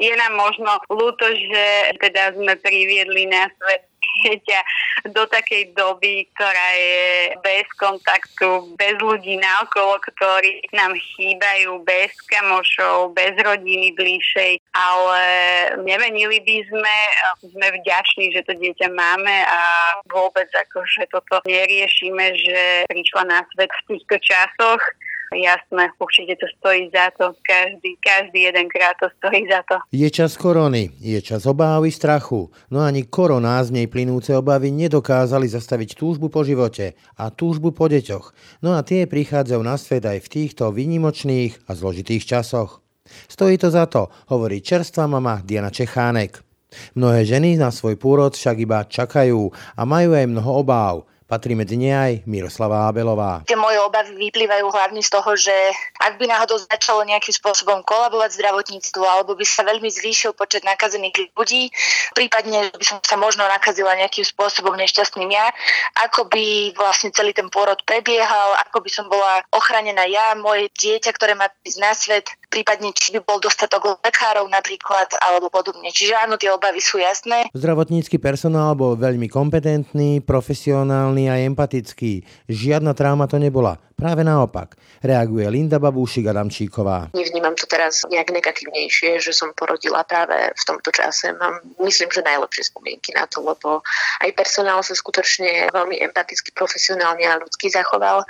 Je nám možno ľúto, že teda sme priviedli na svet dieťa do takej doby, ktorá je bez kontaktu, bez ľudí naokolo, ktorí nám chýbajú, bez kamošov, bez rodiny bližšej, ale nemenili by sme, sme vďační, že to dieťa máme a vôbec akože toto neriešime, že prišla na svet v týchto časoch jasné, určite to stojí za to. Každý, každý jedenkrát to stojí za to. Je čas korony, je čas obávy, strachu. No ani korona z nej plynúce obavy nedokázali zastaviť túžbu po živote a túžbu po deťoch. No a tie prichádzajú na svet aj v týchto výnimočných a zložitých časoch. Stojí to za to, hovorí čerstvá mama Diana Čechánek. Mnohé ženy na svoj pôrod však iba čakajú a majú aj mnoho obáv. Patrí medzi ne aj Miroslava Abelová. Tie moje obavy vyplývajú hlavne z toho, že ak by náhodou začalo nejakým spôsobom kolabovať zdravotníctvo alebo by sa veľmi zvýšil počet nakazených ľudí, prípadne by som sa možno nakazila nejakým spôsobom nešťastným ja, ako by vlastne celý ten pôrod prebiehal, ako by som bola ochranená ja, moje dieťa, ktoré má ísť na svet, prípadne či by bol dostatok lekárov napríklad alebo podobne. Čiže áno, tie obavy sú jasné. Zdravotnícky personál bol veľmi kompetentný, profesionálny a empatický. Žiadna tráma to nebola. Práve naopak, reaguje Linda Babúšik Adamčíková. Nevnímam to teraz nejak negatívnejšie, že som porodila práve v tomto čase. Mám, myslím, že najlepšie spomienky na to, lebo aj personál sa skutočne veľmi empaticky, profesionálne a ľudsky zachoval.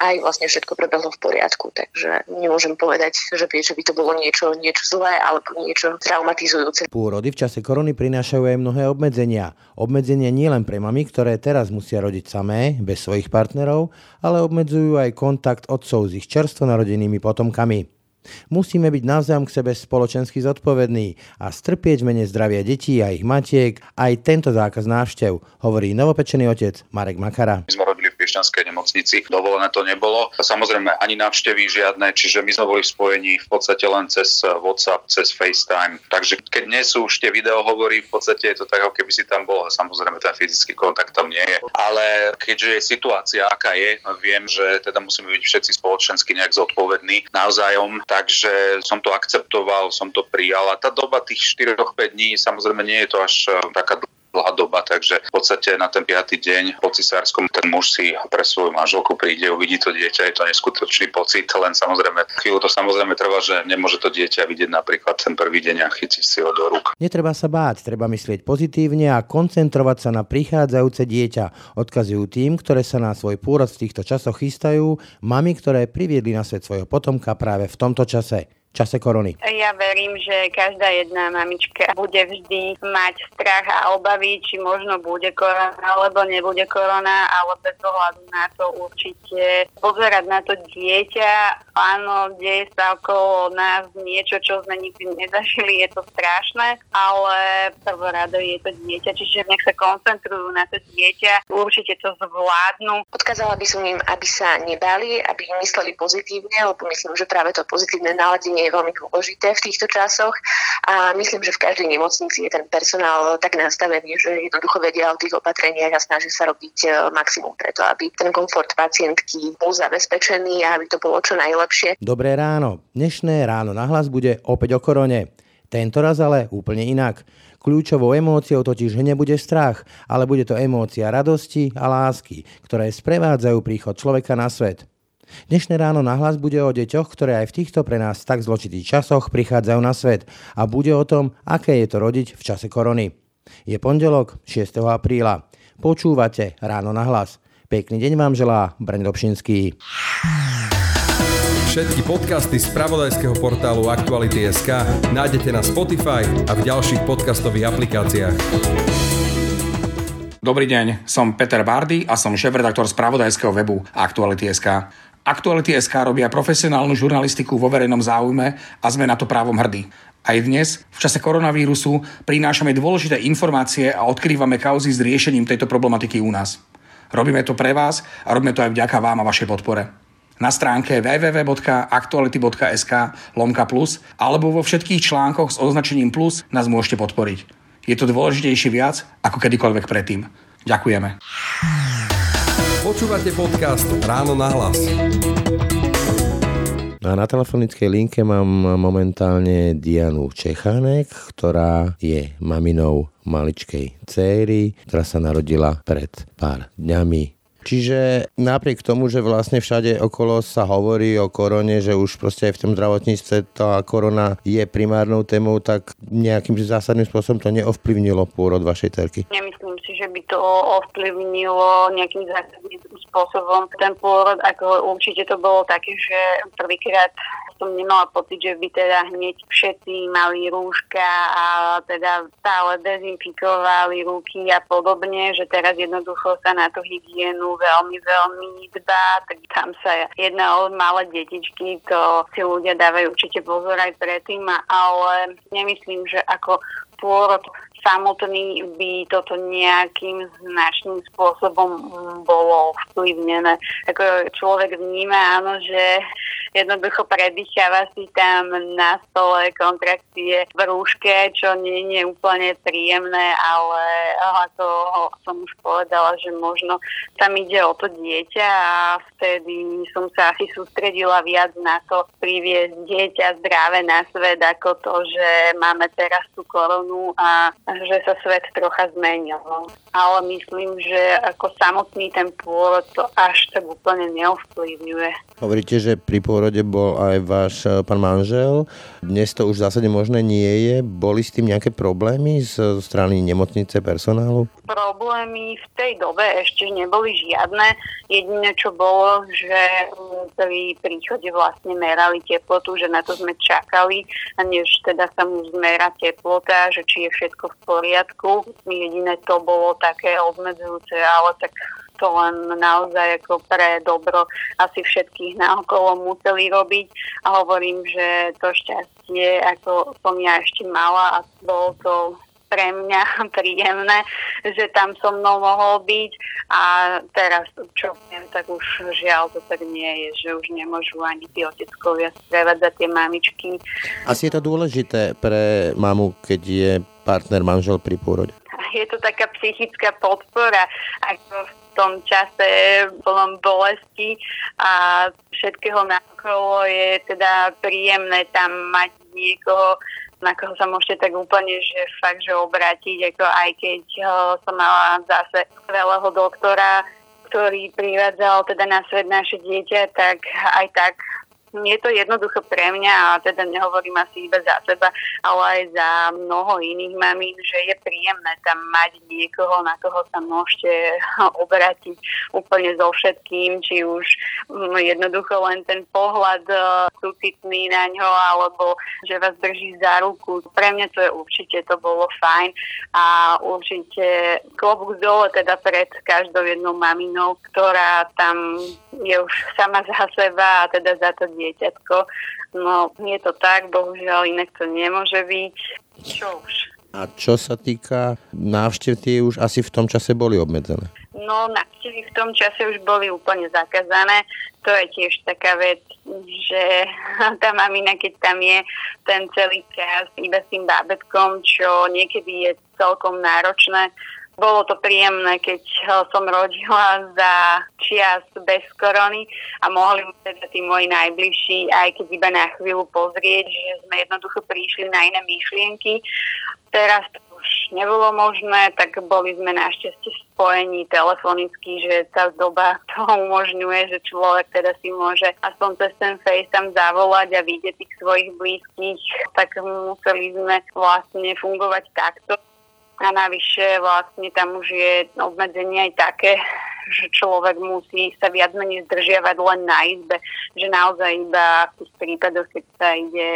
Aj vlastne všetko prebehlo v poriadku, takže nemôžem povedať, že by, že by to bolo niečo, niečo zlé alebo niečo traumatizujúce. Pôrody v čase korony prinášajú aj mnohé obmedzenia. Obmedzenia nielen pre mami, ktoré teraz musia rodiť samé, bez svojich partnerov, ale obmedzujú aj aj kontakt otcov s ich čerstvo narodenými potomkami. Musíme byť navzájom k sebe spoločensky zodpovední a strpieť mene zdravia detí a ich matiek aj tento zákaz návštev, hovorí novopečený otec Marek Makara. My Piešťanskej nemocnici. Dovolené to nebolo. Samozrejme ani návštevy žiadne, čiže my sme boli v spojení v podstate len cez WhatsApp, cez FaceTime. Takže keď nie sú už tie videohovory, v podstate je to tak, ako keby si tam bol. Samozrejme ten fyzický kontakt tam nie je. Ale keďže je situácia, aká je, viem, že teda musíme byť všetci spoločensky nejak zodpovední navzájom, takže som to akceptoval, som to prijal. A tá doba tých 4-5 dní, samozrejme nie je to až eh, taká dlhá doba, takže v podstate na ten piatý deň po cisárskom ten muž si pre svoju manželku príde, uvidí to dieťa, je to neskutočný pocit, len samozrejme chvíľu to samozrejme trvá, že nemôže to dieťa vidieť napríklad ten prvý deň a chytiť si ho do rúk. Netreba sa báť, treba myslieť pozitívne a koncentrovať sa na prichádzajúce dieťa. Odkazujú tým, ktoré sa na svoj pôrod v týchto časoch chystajú, mami, ktoré priviedli na svet svojho potomka práve v tomto čase čase korony? Ja verím, že každá jedna mamička bude vždy mať strach a obavy, či možno bude korona, alebo nebude korona, ale bez ohľadu na to určite pozerať na to dieťa. Áno, deje sa okolo nás niečo, čo sme nikdy nezažili, je to strašné, ale prvorado je to dieťa, čiže nech sa koncentrujú na to dieťa, určite to zvládnu. Odkázala by som im, aby sa nebali, aby mysleli pozitívne, lebo myslím, že práve to pozitívne naladenie je veľmi dôležité v týchto časoch a myslím, že v každej nemocnici je ten personál tak nastavený, že jednoducho vedia o tých opatreniach a snaží sa robiť e, maximum preto, aby ten komfort pacientky bol zabezpečený a aby to bolo čo najlepšie. Dobré ráno. Dnešné ráno na hlas bude opäť o korone. Tento raz ale úplne inak. Kľúčovou emóciou totiž nebude strach, ale bude to emócia radosti a lásky, ktoré sprevádzajú príchod človeka na svet. Dnešné ráno nahlas bude o deťoch, ktoré aj v týchto pre nás tak zločitých časoch prichádzajú na svet a bude o tom, aké je to rodiť v čase korony. Je pondelok 6. apríla. Počúvate ráno na hlas. Pekný deň vám želá Brň Dobšinský. Všetky podcasty z pravodajského portálu Aktuality.sk nájdete na Spotify a v ďalších podcastových aplikáciách. Dobrý deň, som Peter Bardy a som šéf-redaktor spravodajského webu Aktuality.sk. Aktuality SK robia profesionálnu žurnalistiku vo verejnom záujme a sme na to právom hrdí. Aj dnes, v čase koronavírusu, prinášame dôležité informácie a odkrývame kauzy s riešením tejto problematiky u nás. Robíme to pre vás a robíme to aj vďaka vám a vašej podpore. Na stránke www.aktuality.sk lomka plus alebo vo všetkých článkoch s označením plus nás môžete podporiť. Je to dôležitejšie viac ako kedykoľvek predtým. Ďakujeme. Počúvate podcast Ráno na hlas. A na telefonickej linke mám momentálne Dianu Čechánek, ktorá je maminou maličkej céry, ktorá sa narodila pred pár dňami Čiže napriek tomu, že vlastne všade okolo sa hovorí o korone, že už proste aj v tom zdravotníctve tá korona je primárnou témou, tak nejakým zásadným spôsobom to neovplyvnilo pôrod vašej terky? Nemyslím si, že by to ovplyvnilo nejakým zásadným spôsobom ten pôrod, ako určite to bolo také, že prvýkrát som nemala pocit, že by teda hneď všetci mali rúška a teda stále dezinfikovali ruky a podobne, že teraz jednoducho sa na tú hygienu veľmi, veľmi dbá, tak tam sa jedná o malé detičky, to si ľudia dávajú určite pozor aj predtým, ale nemyslím, že ako pôrod samotný by toto nejakým značným spôsobom bolo vplyvnené. Ako človek vníma, áno, že jednoducho predýcháva si tam na stole kontrakcie v rúške, čo nie je úplne príjemné, ale ako som už povedala, že možno tam ide o to dieťa a vtedy som sa asi sústredila viac na to priviesť dieťa zdravé na svet, ako to, že máme teraz tú koronu a že sa svet trocha zmenil. Ale myslím, že ako samotný ten pôrod to až tak úplne neovplyvňuje. Hovoríte, že pri pôrode bol aj váš e, pán manžel. Dnes to už v zásade možné nie je. Boli s tým nejaké problémy z strany nemocnice personálu? Problémy v tej dobe ešte neboli žiadne. Jediné, čo bolo, že pri príchode vlastne merali teplotu, že na to sme čakali, a než teda sa mu zmera teplota, že či je všetko v poriadku. Jediné to bolo také obmedzujúce, ale tak to len naozaj ako pre dobro asi všetkých naokolo museli robiť a hovorím, že to šťastie ako som ja ešte mala a bolo to pre mňa príjemné, že tam so mnou mohol byť a teraz, čo viem, tak už žiaľ to tak nie je, že už nemôžu ani tí oteckovia sprevádzať tie mamičky. Asi je to dôležité pre mamu, keď je partner, manžel pri pôrode? Je to taká psychická podpora, ako v tom čase plnom bolesti a všetkého naokolo je teda príjemné tam mať niekoho, na koho sa môžete tak úplne, že fakt, že obrátiť, ako aj keď som mala zase skvelého doktora, ktorý privádzal teda na svet naše dieťa, tak aj tak je to jednoducho pre mňa a teda nehovorím asi iba za seba, ale aj za mnoho iných mamín, že je príjemné tam mať niekoho, na koho sa môžete obrátiť úplne so všetkým, či už mm, jednoducho len ten pohľad e, súcitný na ňo, alebo že vás drží za ruku. Pre mňa to je určite, to bolo fajn a určite klobúk dole teda pred každou jednou maminou, ktorá tam je už sama za seba a teda za to dieťatko. No, je to tak, bohužiaľ inak to nemôže byť. Čo už. A čo sa týka návštev, tie už asi v tom čase boli obmedzené? No, návštevy v tom čase už boli úplne zakázané. To je tiež taká vec, že tá mamina, keď tam je ten celý čas iba s tým bábetkom, čo niekedy je celkom náročné, bolo to príjemné, keď som rodila za čias bez korony a mohli mu teda tí moji najbližší, aj keď iba na chvíľu pozrieť, že sme jednoducho prišli na iné myšlienky. Teraz to už nebolo možné, tak boli sme našťastie spojení telefonicky, že tá doba to umožňuje, že človek teda si môže aspoň cez ten FaceTime zavolať a vidieť tých svojich blízkych, tak museli sme vlastne fungovať takto a navyše vlastne tam už je obmedzenie aj také, že človek musí sa viac menej zdržiavať len na izbe, že naozaj iba v tých prípadoch, keď sa ide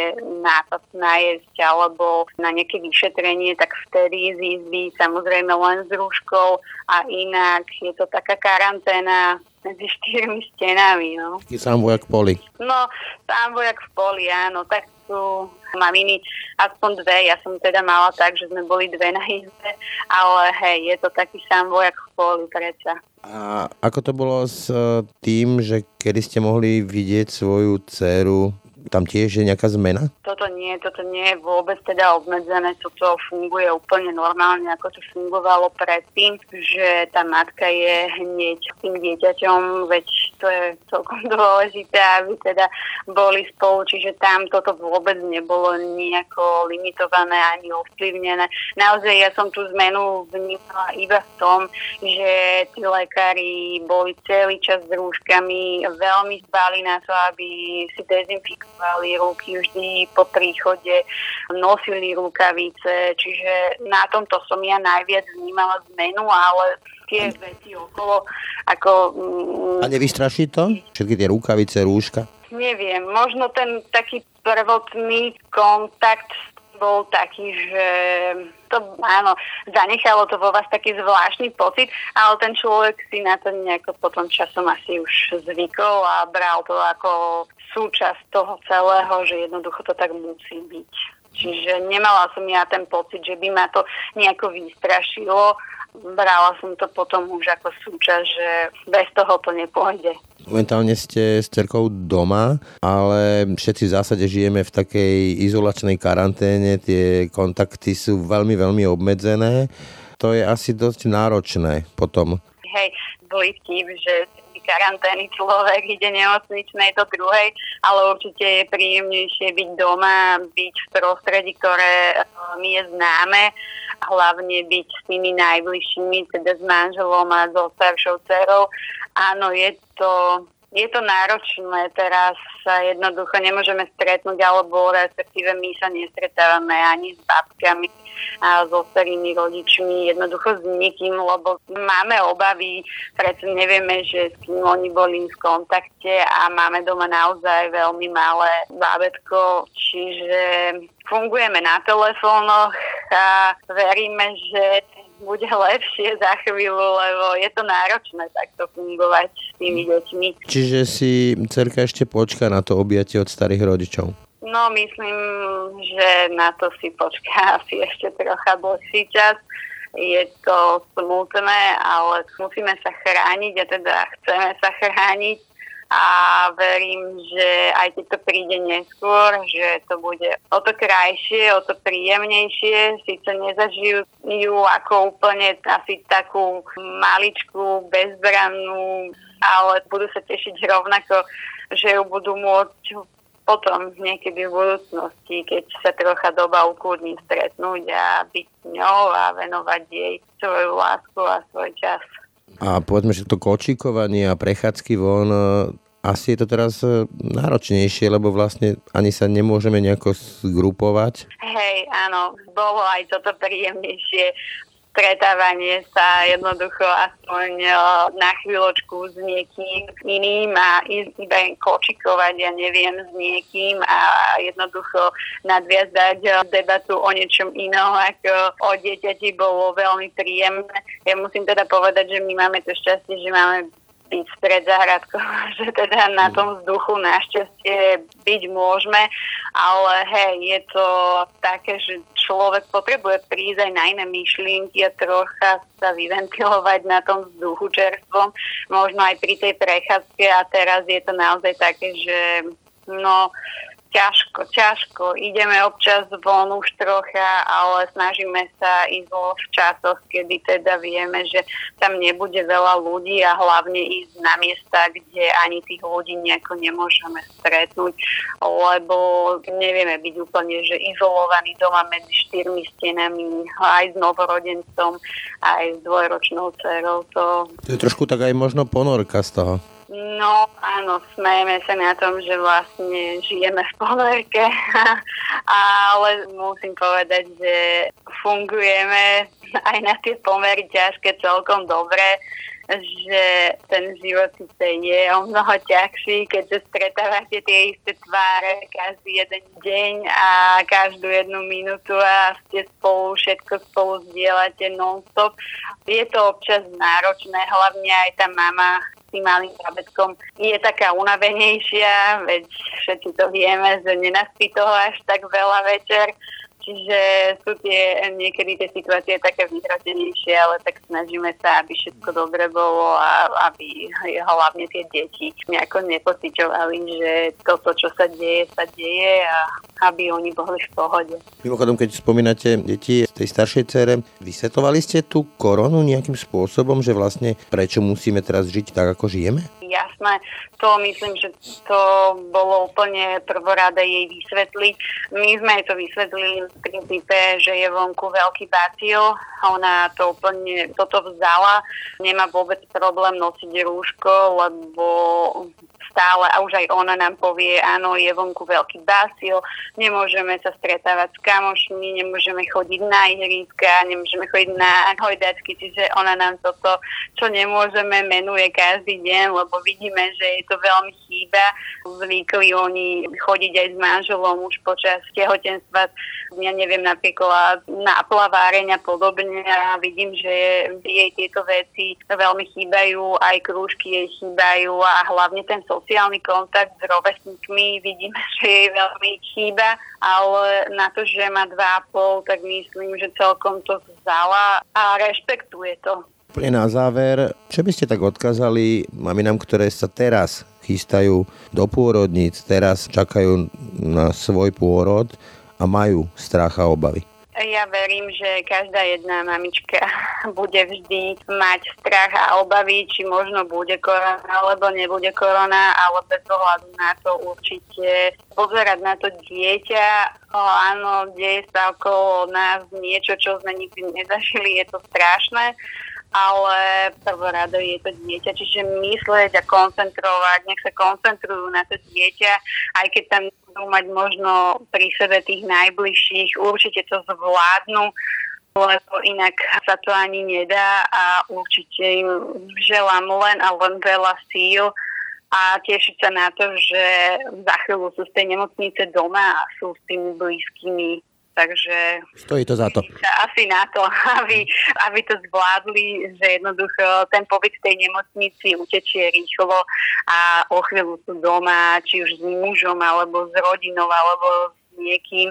nápad najesť alebo na nejaké vyšetrenie, tak vtedy z izby samozrejme len s rúškou a inak je to taká karanténa medzi štyrmi stenami. No. Sám vojak v poli. No, sám vojak v poli, áno. Tak sú maminy aspoň dve. Ja som teda mala tak, že sme boli dve na izbe, ale hej, je to taký sám vojak v poli predsa. A ako to bolo s e, tým, že kedy ste mohli vidieť svoju dceru tam tiež je nejaká zmena? Toto nie, toto nie je vôbec teda obmedzené, toto funguje úplne normálne, ako to fungovalo predtým, že tá matka je hneď tým dieťaťom, veď to je celkom dôležité, aby teda boli spolu, čiže tam toto vôbec nebolo nejako limitované ani ovplyvnené. Naozaj ja som tú zmenu vnímala iba v tom, že tí lekári boli celý čas s rúškami, veľmi zbali na to, aby si dezinfikovali ruky vždy po príchode, nosili rukavice, čiže na tomto som ja najviac vnímala zmenu, ale tie veci okolo, ako... Mm, A nevystraší to? Všetky tie rukavice, rúška? Neviem, možno ten taký prvotný kontakt bol taký, že to áno, zanechalo to vo vás taký zvláštny pocit, ale ten človek si na to nejako potom časom asi už zvykol a bral to ako súčasť toho celého, že jednoducho to tak musí byť. Čiže nemala som ja ten pocit, že by ma to nejako vystrašilo brala som to potom už ako súčasť, že bez toho to nepôjde. Momentálne ste s cerkou doma, ale všetci v zásade žijeme v takej izolačnej karanténe, tie kontakty sú veľmi, veľmi obmedzené. To je asi dosť náročné potom. Hej, boli vtip, že karantény človek ide nemocničnej do druhej, ale určite je príjemnejšie byť doma, byť v prostredí, ktoré mi je známe hlavne byť s tými najbližšími, teda s manželom a so staršou dcerou. Áno, je to, je to náročné, teraz sa jednoducho nemôžeme stretnúť, alebo respektíve my sa nestretávame ani s babkami a so starými rodičmi, jednoducho s nikým, lebo máme obavy, preto nevieme, že s kým oni boli v kontakte a máme doma naozaj veľmi malé bábetko, čiže fungujeme na telefónoch a veríme, že bude lepšie za chvíľu, lebo je to náročné takto fungovať s tými deťmi. Čiže si cerka ešte počká na to objatie od starých rodičov? No, myslím, že na to si počká asi ešte trocha dlhší čas. Je to smutné, ale musíme sa chrániť a teda chceme sa chrániť a verím, že aj keď to príde neskôr, že to bude o to krajšie, o to príjemnejšie, síce nezažijú ako úplne asi takú maličku, bezbrannú, ale budú sa tešiť rovnako, že ju budú môcť potom niekedy v budúcnosti, keď sa trocha doba ukludní stretnúť a byť s ňou a venovať jej svoju lásku a svoj čas. A povedzme, že to kočíkovanie a prechádzky von, e, asi je to teraz e, náročnejšie, lebo vlastne ani sa nemôžeme nejako zgrupovať. Hej, áno, bolo aj toto príjemnejšie stretávanie sa jednoducho aspoň e, na chvíľočku s niekým iným a iba kočikovať, ja neviem, s niekým a jednoducho nadviazať debatu o niečom inom ako o dieťati bolo veľmi príjemné. Ja musím teda povedať, že my máme to šťastie, že máme byť pred záhradkou, že teda na tom vzduchu našťastie byť môžeme, ale hej, je to také, že človek potrebuje prísť aj na iné myšlienky a trocha sa vyventilovať na tom vzduchu čerstvom, možno aj pri tej prechádzke a teraz je to naozaj také, že no ťažko, ťažko. Ideme občas von už trocha, ale snažíme sa ísť v časoch, kedy teda vieme, že tam nebude veľa ľudí a hlavne ísť na miesta, kde ani tých ľudí nejako nemôžeme stretnúť, lebo nevieme byť úplne, že izolovaní doma medzi štyrmi stenami, aj s novorodencom, aj s dvojročnou dcerou. To... to je trošku tak aj možno ponorka z toho. No áno, smejeme sa na tom, že vlastne žijeme v ponorke, ale musím povedať, že fungujeme aj na tie pomery ťažké celkom dobre že ten život síce je o mnoho ťažší, keďže stretávate tie isté tváre každý jeden deň a každú jednu minútu a ste spolu, všetko spolu zdieľate non-stop. Je to občas náročné, hlavne aj tá mama tým malým babetkom je taká unavenejšia, veď všetci to vieme, že nenaspí toho až tak veľa večer Čiže sú tie niekedy tie situácie také vyhrazenejšie, ale tak snažíme sa, aby všetko dobre bolo a aby hlavne tie deti nejako nepociťovali, že toto, čo sa deje, sa deje a aby oni boli v pohode. Mimochodom, keď spomínate deti tej staršej cere, vysvetovali ste tú koronu nejakým spôsobom, že vlastne prečo musíme teraz žiť tak, ako žijeme? Ja jasné. To myslím, že to bolo úplne prvoráda jej vysvetliť. My sme jej to vysvetlili v princípe, že je vonku veľký bacil. Ona to úplne toto vzala. Nemá vôbec problém nosiť rúško, lebo stále a už aj ona nám povie, áno, je vonku veľký basil, nemôžeme sa stretávať s kamošmi, nemôžeme chodiť na ihriska, nemôžeme chodiť na hojdačky, čiže ona nám toto, čo nemôžeme, menuje každý deň, lebo vidíme, že je to veľmi chýba. Zvykli oni chodiť aj s manželom už počas tehotenstva, ja neviem, napríklad na plaváreň a podobne a vidím, že jej tieto veci veľmi chýbajú, aj krúžky jej chýbajú a hlavne ten social sociálny kontakt s rovesníkmi vidíme, že jej veľmi chýba, ale na to, že má 2,5, tak myslím, že celkom to vzala a rešpektuje to. Pre na záver, čo by ste tak odkázali maminám, ktoré sa teraz chystajú do pôrodníc, teraz čakajú na svoj pôrod a majú strach a obavy? Ja verím, že každá jedna mamička bude vždy mať strach a obavy, či možno bude korona, alebo nebude korona, ale bez ohľadu na to určite pozerať na to dieťa. O, áno, deje sa okolo nás niečo, čo sme nikdy nezažili, je to strašné ale prvorado je to dieťa, čiže myslieť a koncentrovať, nech sa koncentrujú na to dieťa, aj keď tam budú mať možno pri sebe tých najbližších, určite to zvládnu, lebo inak sa to ani nedá a určite im želám len a len veľa síl a tešiť sa na to, že za chvíľu sú z tej nemocnice doma a sú s tými blízkymi takže... Stojí to za to. Asi na to, aby, aby to zvládli, že jednoducho ten pobyt v tej nemocnici utečie rýchlo a o chvíľu sú doma, či už s mužom, alebo s rodinou, alebo s niekým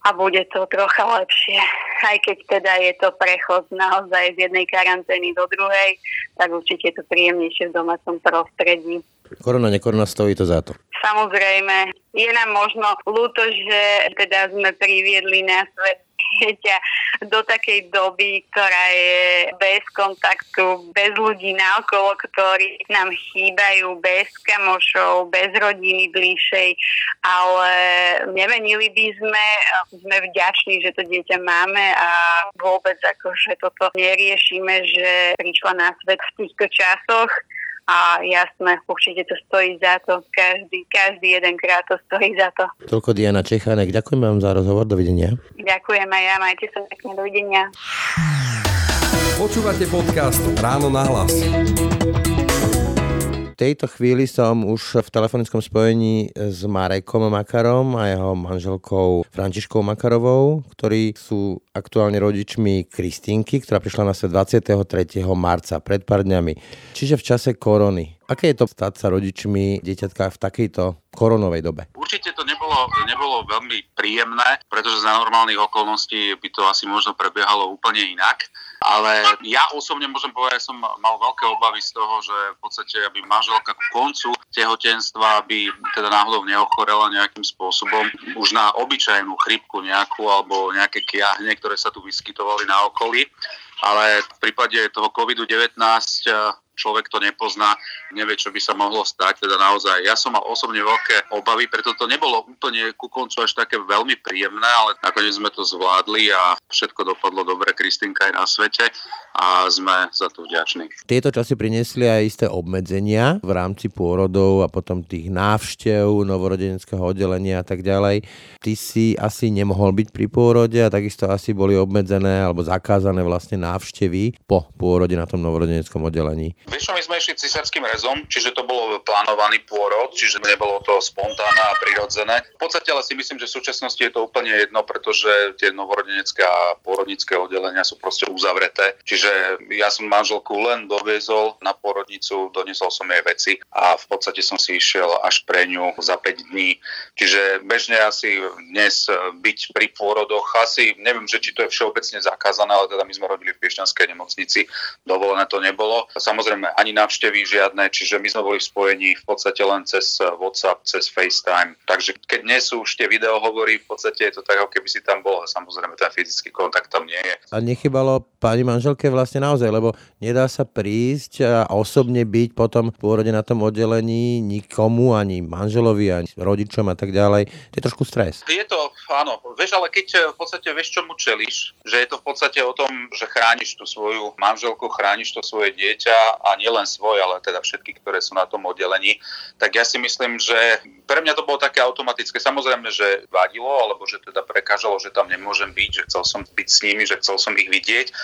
a bude to trocha lepšie. Aj keď teda je to prechod naozaj z jednej karantény do druhej, tak určite je to príjemnejšie v domácom prostredí. Korona, nekorona, stojí to za to. Samozrejme, je nám možno ľúto, že teda sme priviedli na svet dieťa do takej doby, ktorá je bez kontaktu, bez ľudí naokolo, ktorí nám chýbajú, bez kamošov, bez rodiny bližšej, ale nemenili by sme, sme vďační, že to dieťa máme a vôbec akože toto neriešime, že prišla na svet v týchto časoch a jasné, určite to stojí za to. Každý, každý jeden krát to stojí za to. Toľko Diana Čechánek, ďakujem vám za rozhovor, dovidenia. Ďakujem aj ja, majte sa pekne, dovidenia. Počúvate podcast Ráno na hlas tejto chvíli som už v telefonickom spojení s Marekom Makarom a jeho manželkou Františkou Makarovou, ktorí sú aktuálne rodičmi Kristínky, ktorá prišla na svet 23. marca, pred pár dňami. Čiže v čase korony. Aké je to stať sa rodičmi dieťatka v takejto koronovej dobe? Určite to nebolo, nebolo veľmi príjemné, pretože za normálnych okolností by to asi možno prebiehalo úplne inak. Ale ja osobne môžem povedať, že som mal veľké obavy z toho, že v podstate aby manželka ku koncu tehotenstva by teda náhodou neochorela nejakým spôsobom už na obyčajnú chrypku nejakú alebo nejaké kiahne, ktoré sa tu vyskytovali na okolí ale v prípade toho COVID-19 človek to nepozná, nevie, čo by sa mohlo stať. Teda naozaj, ja som mal osobne veľké obavy, preto to nebolo úplne ku koncu až také veľmi príjemné, ale nakoniec sme to zvládli a všetko dopadlo dobre. Kristinka je na svete a sme za to vďační. Tieto časy priniesli aj isté obmedzenia v rámci pôrodov a potom tých návštev novorodeneckého oddelenia a tak ďalej. Ty si asi nemohol byť pri pôrode a takisto asi boli obmedzené alebo zakázané vlastne návštevy po pôrode na tom novorodeneckom oddelení. Vieš čo, my sme išli cisárským rezom, čiže to bolo plánovaný pôrod, čiže nebolo to spontánne a prirodzené. V podstate ale si myslím, že v súčasnosti je to úplne jedno, pretože tie novorodenecké a pôrodnické oddelenia sú proste uzavreté. Čiže ja som manželku len doviezol na pôrodnicu, doniesol som jej veci a v podstate som si išiel až pre ňu za 5 dní. Čiže bežne asi dnes byť pri pôrodoch, asi neviem, že či to je všeobecne zakázané, ale teda my sme robili v Piešťanskej nemocnici, dovolené to nebolo. Samozrejme samozrejme ani návštevy žiadne, čiže my sme boli v spojení v podstate len cez WhatsApp, cez FaceTime. Takže keď nie sú už tie videohovory, v podstate je to tak, ako keby si tam bol, samozrejme ten fyzický kontakt tam nie je. A nechybalo pani manželke vlastne naozaj, lebo nedá sa prísť a osobne byť potom v pôrode na tom oddelení nikomu, ani manželovi, ani rodičom a tak ďalej. To je trošku stres. Je to, áno, vieš, ale keď v podstate vieš, čomu čeliš, že je to v podstate o tom, že chrániš tú svoju manželku, chrániš to svoje dieťa a nielen svoj, ale teda všetky, ktoré sú na tom oddelení, tak ja si myslím, že pre mňa to bolo také automatické. Samozrejme, že vadilo, alebo že teda prekážalo, že tam nemôžem byť, že chcel som byť s nimi, že chcel som ich vidieť,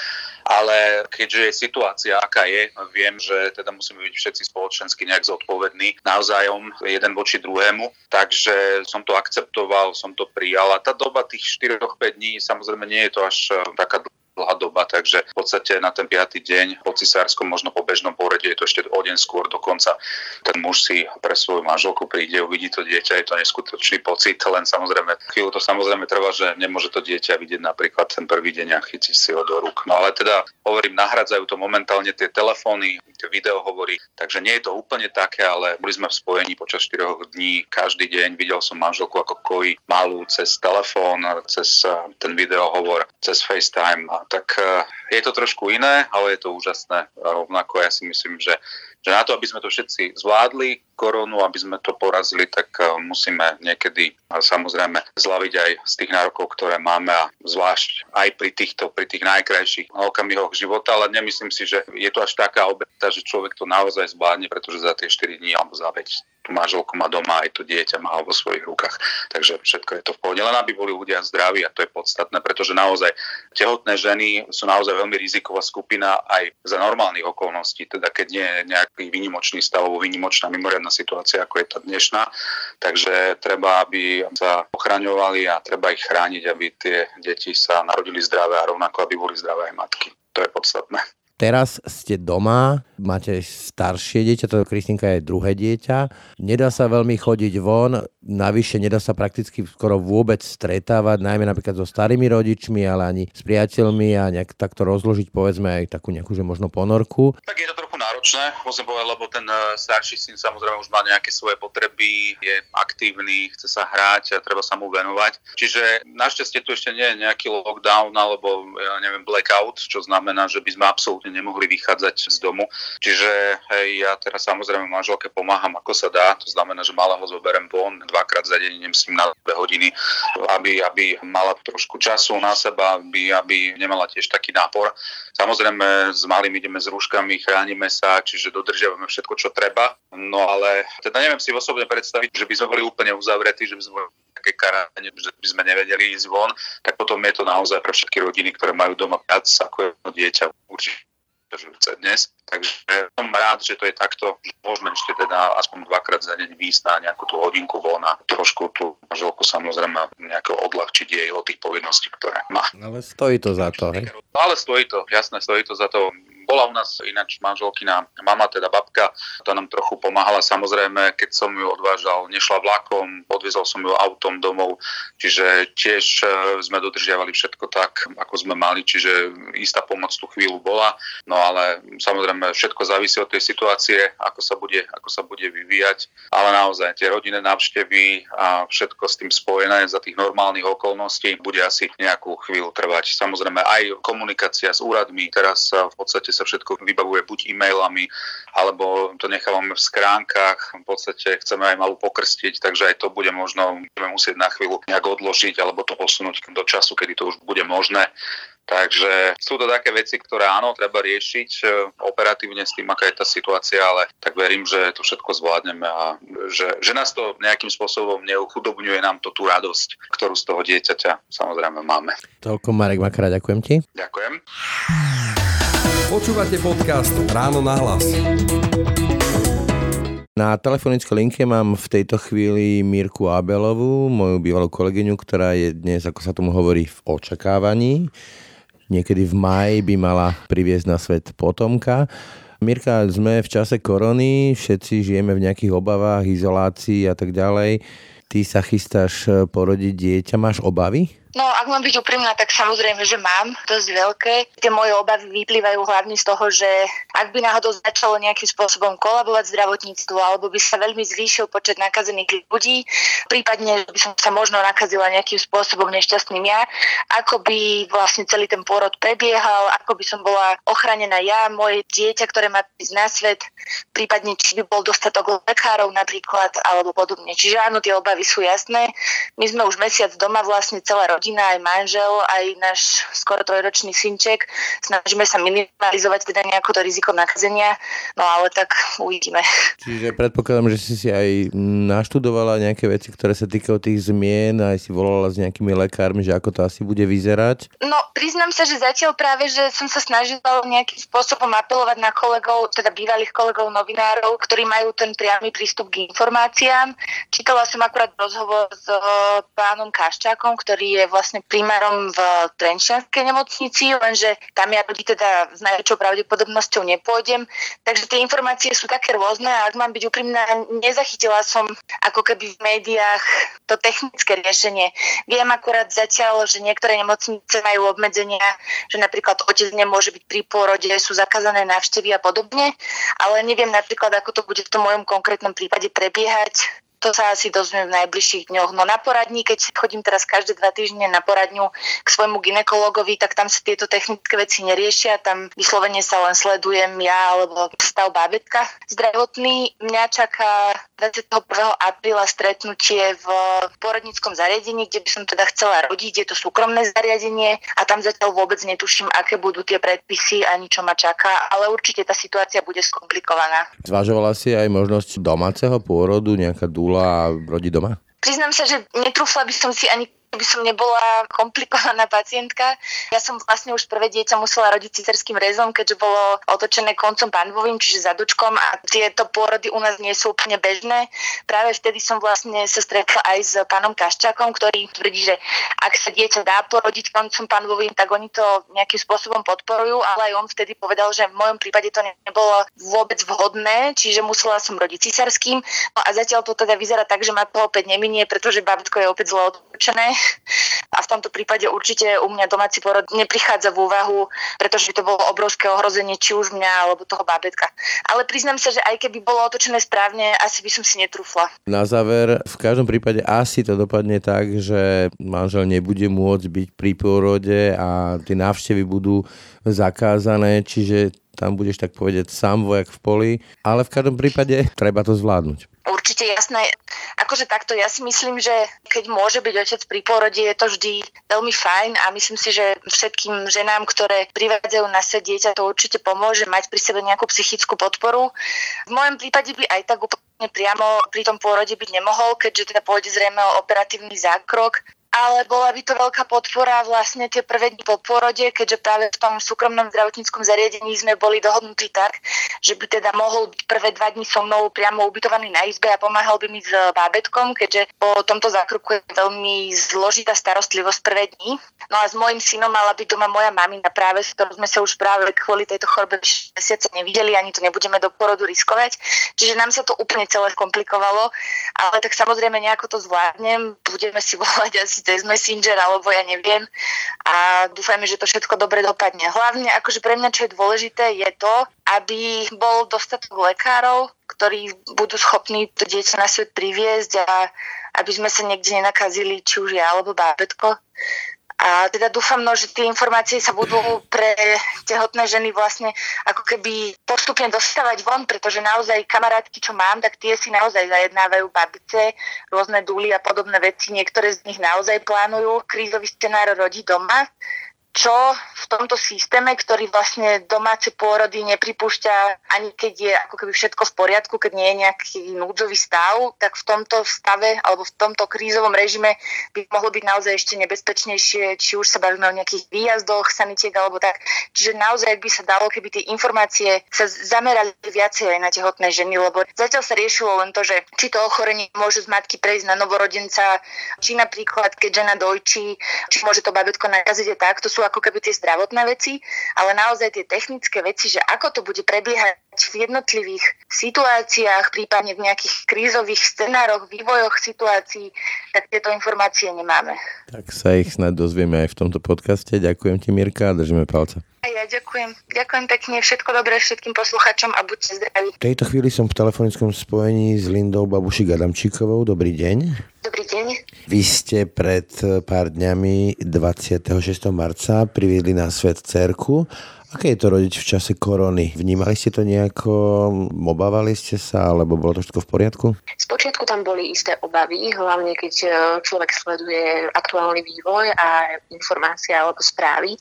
ale keďže je situácia, aká je, viem, že teda musíme byť všetci spoločensky nejak zodpovední navzájom jeden voči druhému, takže som to akceptoval, som to prijal a tá doba tých 4-5 dní samozrejme nie je to až eh, taká dlhá doba, takže v podstate na ten piatý deň po cisárskom, možno po bežnom porede, je to ešte o deň skôr dokonca. Ten muž si pre svoju manželku príde, uvidí to dieťa, je to neskutočný pocit, len samozrejme chvíľu to samozrejme trvá, že nemôže to dieťa vidieť napríklad ten prvý deň a chytiť si ho do rúk. No ale teda hovorím, nahradzajú to momentálne tie telefóny, tie videohovory, takže nie je to úplne také, ale boli sme v spojení počas 4 dní každý deň, videl som manželku ako koji malú cez telefón, cez eh, ten videohovor, cez FaceTime a tak eh, je to trošku iné, ale je to úžasné. Rovnako ja si myslím, že, že na to, aby sme to všetci zvládli, koronu, aby sme to porazili, tak eh, musíme niekedy samozrejme zlaviť aj z tých nárokov, ktoré máme a zvlášť aj pri týchto, pri tých najkrajších okamihoch života, ale nemyslím si, že je to až taká obeta, že človek to naozaj zvládne, pretože za tie 4 dní alebo za veď tú manželku má doma, aj to dieťa má vo svojich rukách. Takže všetko je to v pohode. Len aby boli ľudia zdraví a to je podstatné, pretože naozaj tehotné ženy sú naozaj veľmi riziková skupina aj za normálnych okolností, teda keď nie je nejaký výnimočný stav alebo výnimočná mimoriadná situácia, ako je tá dnešná. Takže treba, aby sa ochraňovali a treba ich chrániť, aby tie deti sa narodili zdravé a rovnako, aby boli zdravé aj matky. To je podstatné. Teraz ste doma, máte staršie dieťa, to Kristinka je druhé dieťa. Nedá sa veľmi chodiť von, navyše nedá sa prakticky skoro vôbec stretávať, najmä napríklad so starými rodičmi, ale ani s priateľmi a nejak takto rozložiť povedzme aj takú nejakú, že možno ponorku. Tak je to náročné, musím povedať, lebo ten eh, starší syn samozrejme už má nejaké svoje potreby, je aktívny, chce sa hrať a treba sa mu venovať. Čiže našťastie tu ešte nie je nejaký lockdown alebo ja neviem blackout, čo znamená, že by sme absolútne nemohli vychádzať z domu. Čiže hej, ja teraz samozrejme manželke pomáham ako sa dá, to znamená, že malého zoberiem von dvakrát za deň, idem s ním na dve hodiny, aby, aby mala trošku času na seba, aby, aby nemala tiež taký nápor. Samozrejme s malým ideme s rúškami, chránime sa, čiže dodržiavame všetko, čo treba. No ale teda neviem si osobne predstaviť, že by sme boli úplne uzavretí, že by sme boli také karáne, že by sme nevedeli ísť von, tak potom je to naozaj pre všetky rodiny, ktoré majú doma viac ako jedno dieťa určite dnes. Takže som rád, že to je takto, že môžeme ešte teda aspoň dvakrát za deň výjsť na nejakú tú hodinku von a trošku tú manželku samozrejme nejako odľahčiť jej od tých povinností, ktoré má. Ale stojí to za to, hej? Ale stojí to, jasné, stojí to za to bola u nás ináč manželkina mama, teda babka, tá nám trochu pomáhala. Samozrejme, keď som ju odvážal, nešla vlakom, odviezol som ju autom domov, čiže tiež e, sme dodržiavali všetko tak, ako sme mali, čiže istá pomoc tú chvíľu bola. No ale samozrejme, všetko závisí od tej situácie, ako sa bude, ako sa bude vyvíjať. Ale naozaj tie rodinné návštevy a všetko s tým spojené za tých normálnych okolností bude asi nejakú chvíľu trvať. Samozrejme aj komunikácia s úradmi, teraz v podstate sa všetko vybavuje buď e-mailami, alebo to nechávame v skránkach, v podstate chceme aj malú pokrstiť, takže aj to bude možno, budeme musieť na chvíľu nejak odložiť alebo to posunúť do času, kedy to už bude možné. Takže sú to také veci, ktoré áno, treba riešiť e, operatívne s tým, aká je tá situácia, ale tak verím, že to všetko zvládneme a že, že nás to nejakým spôsobom neuchudobňuje nám to tú radosť, ktorú z toho dieťaťa samozrejme máme. Toľko Marek Makara, ďakujem ti. Ďakujem. Počúvate podcast Ráno na hlas. Na telefonickej linke mám v tejto chvíli Mirku Abelovú, moju bývalú kolegyňu, ktorá je dnes, ako sa tomu hovorí, v očakávaní. Niekedy v maji by mala priviesť na svet potomka. Mirka, sme v čase korony, všetci žijeme v nejakých obavách, izolácii a tak ďalej. Ty sa chystáš porodiť dieťa, máš obavy? No, ak mám byť úprimná, tak samozrejme, že mám dosť veľké. Tie moje obavy vyplývajú hlavne z toho, že ak by náhodou začalo nejakým spôsobom kolabovať zdravotníctvo, alebo by sa veľmi zvýšil počet nakazených ľudí, prípadne by som sa možno nakazila nejakým spôsobom nešťastným ja, ako by vlastne celý ten pôrod prebiehal, ako by som bola ochránená ja, moje dieťa, ktoré má prísť na svet, prípadne či by bol dostatok lekárov napríklad, alebo podobne. Čiže áno, tie obavy sú jasné. My sme už mesiac doma, vlastne celá rodina rodina, aj manžel, aj náš skoro trojročný synček. Snažíme sa minimalizovať teda nejako to riziko nakazenia, no ale tak uvidíme. Čiže predpokladám, že si si aj naštudovala nejaké veci, ktoré sa týkajú tých zmien, aj si volala s nejakými lekármi, že ako to asi bude vyzerať? No, priznám sa, že zatiaľ práve, že som sa snažila nejakým spôsobom apelovať na kolegov, teda bývalých kolegov novinárov, ktorí majú ten priamy prístup k informáciám. Čítala som akurát rozhovor s pánom Kaščákom, ktorý je vlastne primárom v Trenčianskej nemocnici, lenže tam ja ľudí teda s najväčšou pravdepodobnosťou nepôjdem. Takže tie informácie sú také rôzne a ak mám byť úprimná, nezachytila som ako keby v médiách to technické riešenie. Viem akurát zatiaľ, že niektoré nemocnice majú obmedzenia, že napríklad otec nemôže byť pri pôrode, sú zakázané návštevy a podobne, ale neviem napríklad, ako to bude v tom mojom konkrétnom prípade prebiehať to sa asi dozviem v najbližších dňoch. No na poradní, keď chodím teraz každé dva týždne na poradňu k svojmu ginekologovi, tak tam sa tieto technické veci neriešia, tam vyslovene sa len sledujem ja alebo stav bábetka zdravotný. Mňa čaká 21. apríla stretnutie v porodníckom zariadení, kde by som teda chcela rodiť. Je to súkromné zariadenie a tam zatiaľ vôbec netuším, aké budú tie predpisy ani čo ma čaká, ale určite tá situácia bude skomplikovaná. Zvažovala si aj možnosť domáceho pôrodu, nejaká dú a rodí doma? Priznám sa, že netrúfla by som si ani by som nebola komplikovaná pacientka. Ja som vlastne už prvé dieťa musela rodiť císarským rezom, keďže bolo otočené koncom panvovým, čiže zadučkom a tieto pôrody u nás nie sú úplne bežné. Práve vtedy som vlastne sa stretla aj s pánom Kaščákom, ktorý tvrdí, že ak sa dieťa dá porodiť koncom panvovým, tak oni to nejakým spôsobom podporujú, ale aj on vtedy povedal, že v mojom prípade to nebolo vôbec vhodné, čiže musela som rodiť císarským. No a zatiaľ to teda vyzerá tak, že ma to opäť neminie, pretože babetko je opäť zle otočené a v tomto prípade určite u mňa domáci porod neprichádza v úvahu, pretože by to bolo obrovské ohrozenie či už mňa alebo toho bábetka. Ale priznám sa, že aj keby bolo otočené správne, asi by som si netrúfla. Na záver, v každom prípade asi to dopadne tak, že manžel nebude môcť byť pri porode a tie návštevy budú zakázané, čiže tam budeš tak povedať sám vojak v poli, ale v každom prípade treba to zvládnuť. Určite jasné. Akože takto, ja si myslím, že keď môže byť otec pri porode, je to vždy veľmi fajn a myslím si, že všetkým ženám, ktoré privádzajú na svet dieťa, to určite pomôže mať pri sebe nejakú psychickú podporu. V mojom prípade by aj tak úplne priamo pri tom pôrode byť nemohol, keďže teda pôjde zrejme o operatívny zákrok ale bola by to veľká podpora vlastne tie prvé dni po porode, keďže práve v tom súkromnom zdravotníckom zariadení sme boli dohodnutí tak, že by teda mohol byť prvé dva dni so mnou priamo ubytovaný na izbe a pomáhal by mi s bábetkom, keďže po tomto zákroku je veľmi zložitá starostlivosť prvé dni. No a s mojim synom mala byť doma moja mamina práve, s ktorou sme sa už práve kvôli tejto chorobe mesiace nevideli, ani to nebudeme do porodu riskovať. Čiže nám sa to úplne celé komplikovalo, ale tak samozrejme nejako to zvládnem, budeme si volať asi cez Messenger alebo ja neviem a dúfajme, že to všetko dobre dopadne. Hlavne akože pre mňa čo je dôležité je to, aby bol dostatok lekárov, ktorí budú schopní to dieťa na svet priviesť a aby sme sa niekde nenakazili, či už ja alebo bábetko. A teda dúfam, no, že tie informácie sa budú pre tehotné ženy vlastne ako keby postupne dostávať von, pretože naozaj kamarátky, čo mám, tak tie si naozaj zajednávajú babice, rôzne dúly a podobné veci. Niektoré z nich naozaj plánujú krízový scenár rodí doma čo v tomto systéme, ktorý vlastne domáce pôrody nepripúšťa, ani keď je ako keby všetko v poriadku, keď nie je nejaký núdzový stav, tak v tomto stave alebo v tomto krízovom režime by mohlo byť naozaj ešte nebezpečnejšie, či už sa bavíme o nejakých výjazdoch, sanitiek alebo tak. Čiže naozaj by sa dalo, keby tie informácie sa zamerali viacej aj na tehotné ženy, lebo zatiaľ sa riešilo len to, že či to ochorenie môže z matky prejsť na novorodenca, či napríklad, keď žena dojčí, či môže to babetko nakaziť tak. To sú ako keby tie zdravotné veci, ale naozaj tie technické veci, že ako to bude prebiehať v jednotlivých situáciách, prípadne v nejakých krízových scenároch, vývojoch situácií, tak tieto informácie nemáme. Tak sa ich snad dozvieme aj v tomto podcaste. Ďakujem ti Mirka a držíme palce. A ja ďakujem. Ďakujem pekne, všetko dobré všetkým posluchačom a buďte zdraví. V tejto chvíli som v telefonickom spojení s Lindou Babuši Adamčíkovou. Dobrý deň. Dobrý deň. Vy ste pred pár dňami 26. marca priviedli na svet cerku Aké je to rodiť v čase korony? Vnímali ste to nejako, obávali ste sa, alebo bolo to všetko v poriadku? Spočiatku tam boli isté obavy, hlavne keď e, človek sleduje aktuálny vývoj a informácie alebo správy,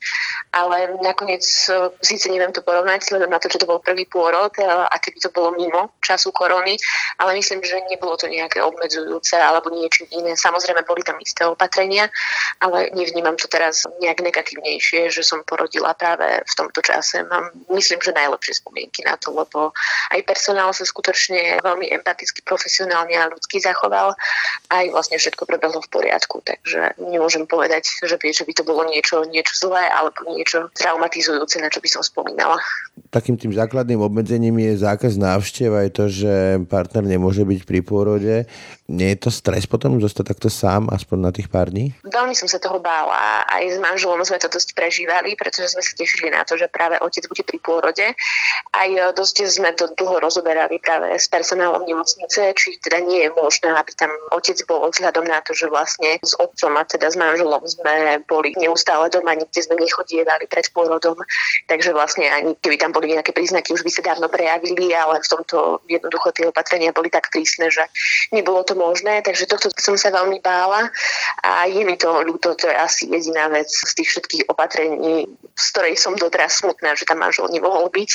ale nakoniec e, síce neviem to porovnať, vzhľadom na to, že to bol prvý pôrod a keby to bolo mimo času korony, ale myslím, že nebolo to nejaké obmedzujúce alebo niečo iné. Samozrejme boli tam isté opatrenia, ale nevnímam to teraz nejak negatívnejšie, že som porodila práve v tomto čase mám, myslím, že najlepšie spomienky na to, lebo aj personál sa skutočne veľmi empaticky, profesionálne a ľudsky zachoval. Aj vlastne všetko prebehlo v poriadku, takže nemôžem povedať, že by, že by to bolo niečo, niečo zlé alebo niečo traumatizujúce, na čo by som spomínala. Takým tým základným obmedzením je zákaz návštev aj to, že partner nemôže byť pri pôrode. Nie je to stres potom zostať takto sám, aspoň na tých pár dní? Veľmi som sa toho bála. Aj s manželom sme to dosť prežívali, pretože sme sa tešili na to, že práve otec bude pri pôrode. Aj e, dosť sme to dlho rozoberali práve s personálom nemocnice, či teda nie je možné, aby tam otec bol vzhľadom na to, že vlastne s otcom a teda s manželom sme boli neustále doma, nikde sme nechodievali pred pôrodom, takže vlastne ani keby tam boli nejaké príznaky, už by sa dávno prejavili, ale v tomto jednoducho tie opatrenia boli tak prísne, že nebolo to možné, takže tohto som sa veľmi bála a je mi to ľúto, to je asi jediná vec z tých všetkých opatrení, z ktorej som doteraz smutná, že tam manžel nemohol byť.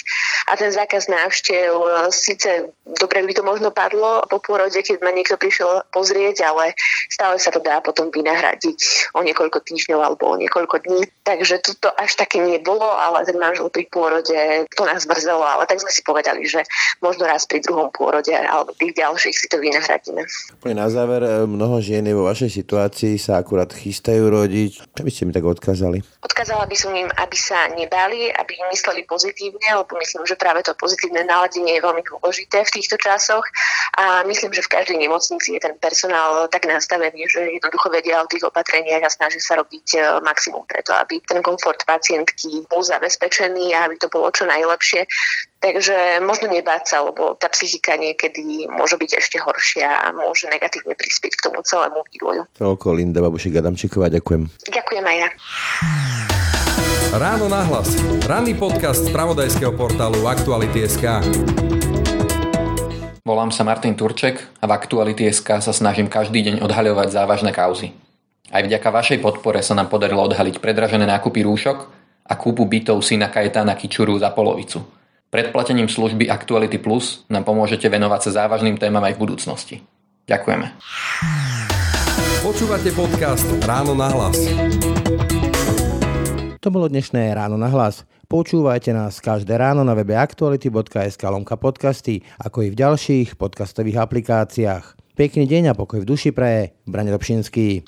A ten zákaz návštev, e, síce dobre by to možno padlo po pôrode, keď ma niekto prišiel pozrieť, ale stále sa to dá potom vynahradiť o niekoľko týždňov alebo o niekoľko dní. Takže toto až také nebolo, ale ten manžel pri pôrode, to nás mrzelo, ale tak sme si povedali, že možno raz pri druhom pôrode alebo tých ďalších si to vynahradíme. Na záver, e, mnoho žien vo vašej situácii sa akurát chystajú rodiť. Čo by ste mi tak odkázali? Odkázala by som im, aby sa nebali, aby mysleli pozitívne, lebo myslím, že práve to pozitívne naladenie je veľmi dôležité v týchto časoch a myslím, že v každej nemocnici je ten personál tak nastavený, že jednoducho vedia o tých opatreniach a snaží sa robiť e, maximum preto, aby ten komfort pacientky bol zabezpečený a aby to bolo čo najlepšie. Takže možno nebáť sa, lebo tá psychika niekedy môže byť ešte horšia a môže negatívne prispieť k tomu celému vývoju. Toľko Linda Babušik Adamčíková, ďakujem. Ďakujem aj ja. Ráno nahlas. Ranný podcast z pravodajského portálu Aktuality.sk. Volám sa Martin Turček a v Aktuality.sk sa snažím každý deň odhaľovať závažné kauzy. Aj vďaka vašej podpore sa nám podarilo odhaliť predražené nákupy rúšok a kúpu bytov syna Kajetána Kičuru za polovicu. Predplatením služby Actuality Plus nám pomôžete venovať sa závažným témam aj v budúcnosti. Ďakujeme. Počúvate podcast Ráno na hlas. To bolo dnešné ráno na hlas. Počúvajte nás každé ráno na webe aktuality.sk lomka podcasty, ako i v ďalších podcastových aplikáciách. Pekný deň a pokoj v duši pre Brane Dobšinský.